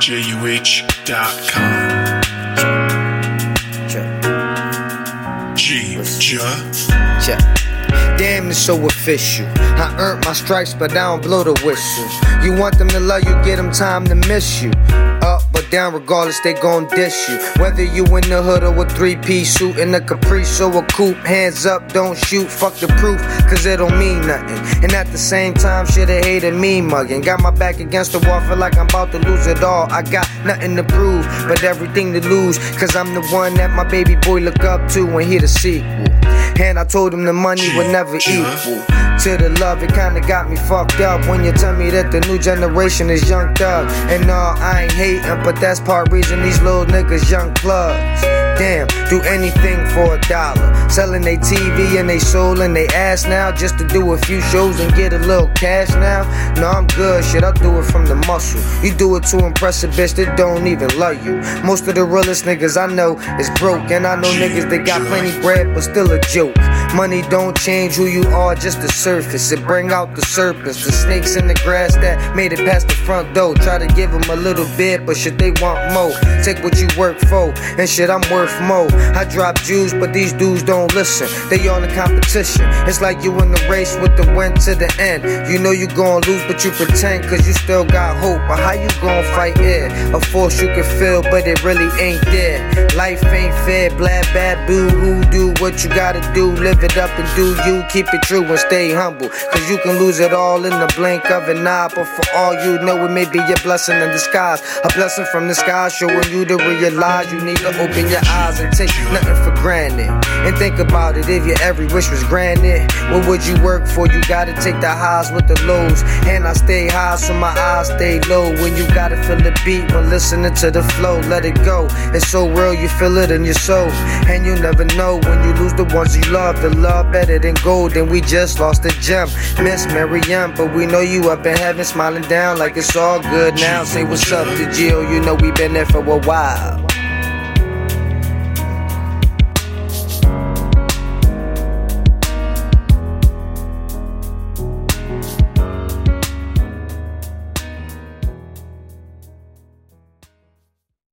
JUH.com. G. Check. Damn, it's so official. I earned my stripes, but I don't blow the whistle. You want them to love you, get them time to miss you. Or down, regardless, they gon' dish you. Whether you in the hood or a three piece suit, in a caprice or a coupe, hands up, don't shoot. Fuck the proof, cause it don't mean nothing. And at the same time, should've hated me mugging. Got my back against the wall, feel like I'm about to lose it all. I got nothing to prove, but everything to lose. Cause I'm the one that my baby boy look up to when he the sequel. And I told him the money would never equal to the love. It kinda got me fucked up when you tell me that the new generation is young thug. And no, I ain't hating, but that's part reason these little niggas young plugs. Damn, do anything for a dollar. Selling they TV and they soul and they ass now just to do a few shows and get a little cash now. No, I'm good, shit, I do it from the muscle. You do it to impress a bitch that don't even love you. Most of the realest niggas I know is broke, and I know niggas that got plenty bread but still a joke. Money don't change who you are, just the surface. It bring out the serpents, the snakes in the grass that made it past the front door. Try to give them a little bit, but shit, they want more. Take what you work for, and shit, I'm worth more. I drop Jews, but these dudes don't listen. They on the competition. It's like you in the race with the win to the end. You know you gon' lose, but you pretend, cause you still got hope. But how you gon' fight it? A force you can feel, but it really ain't there. Life ain't fair, blah, bad, boo, who do what you gotta do. Live it up and do you. Keep it true and stay humble. Cause you can lose it all in the blink of an eye. But for all you know, it may be a blessing in disguise. A blessing from the sky showing you to realize you need to open your eyes and take nothing for granted. And think about it, if your every wish was granted, what would you work for? You gotta take the highs with the lows. And I stay high so my eyes stay low. When you gotta feel the beat when listening to the flow, let it go. It's so real, you feel it in your soul. And you never know when you lose the ones you love. The love better than gold, and we just lost a gem. Miss Marianne, but we know you up in heaven, smiling down like it's all good now. Say what's up to Jill, you know we been there for a while.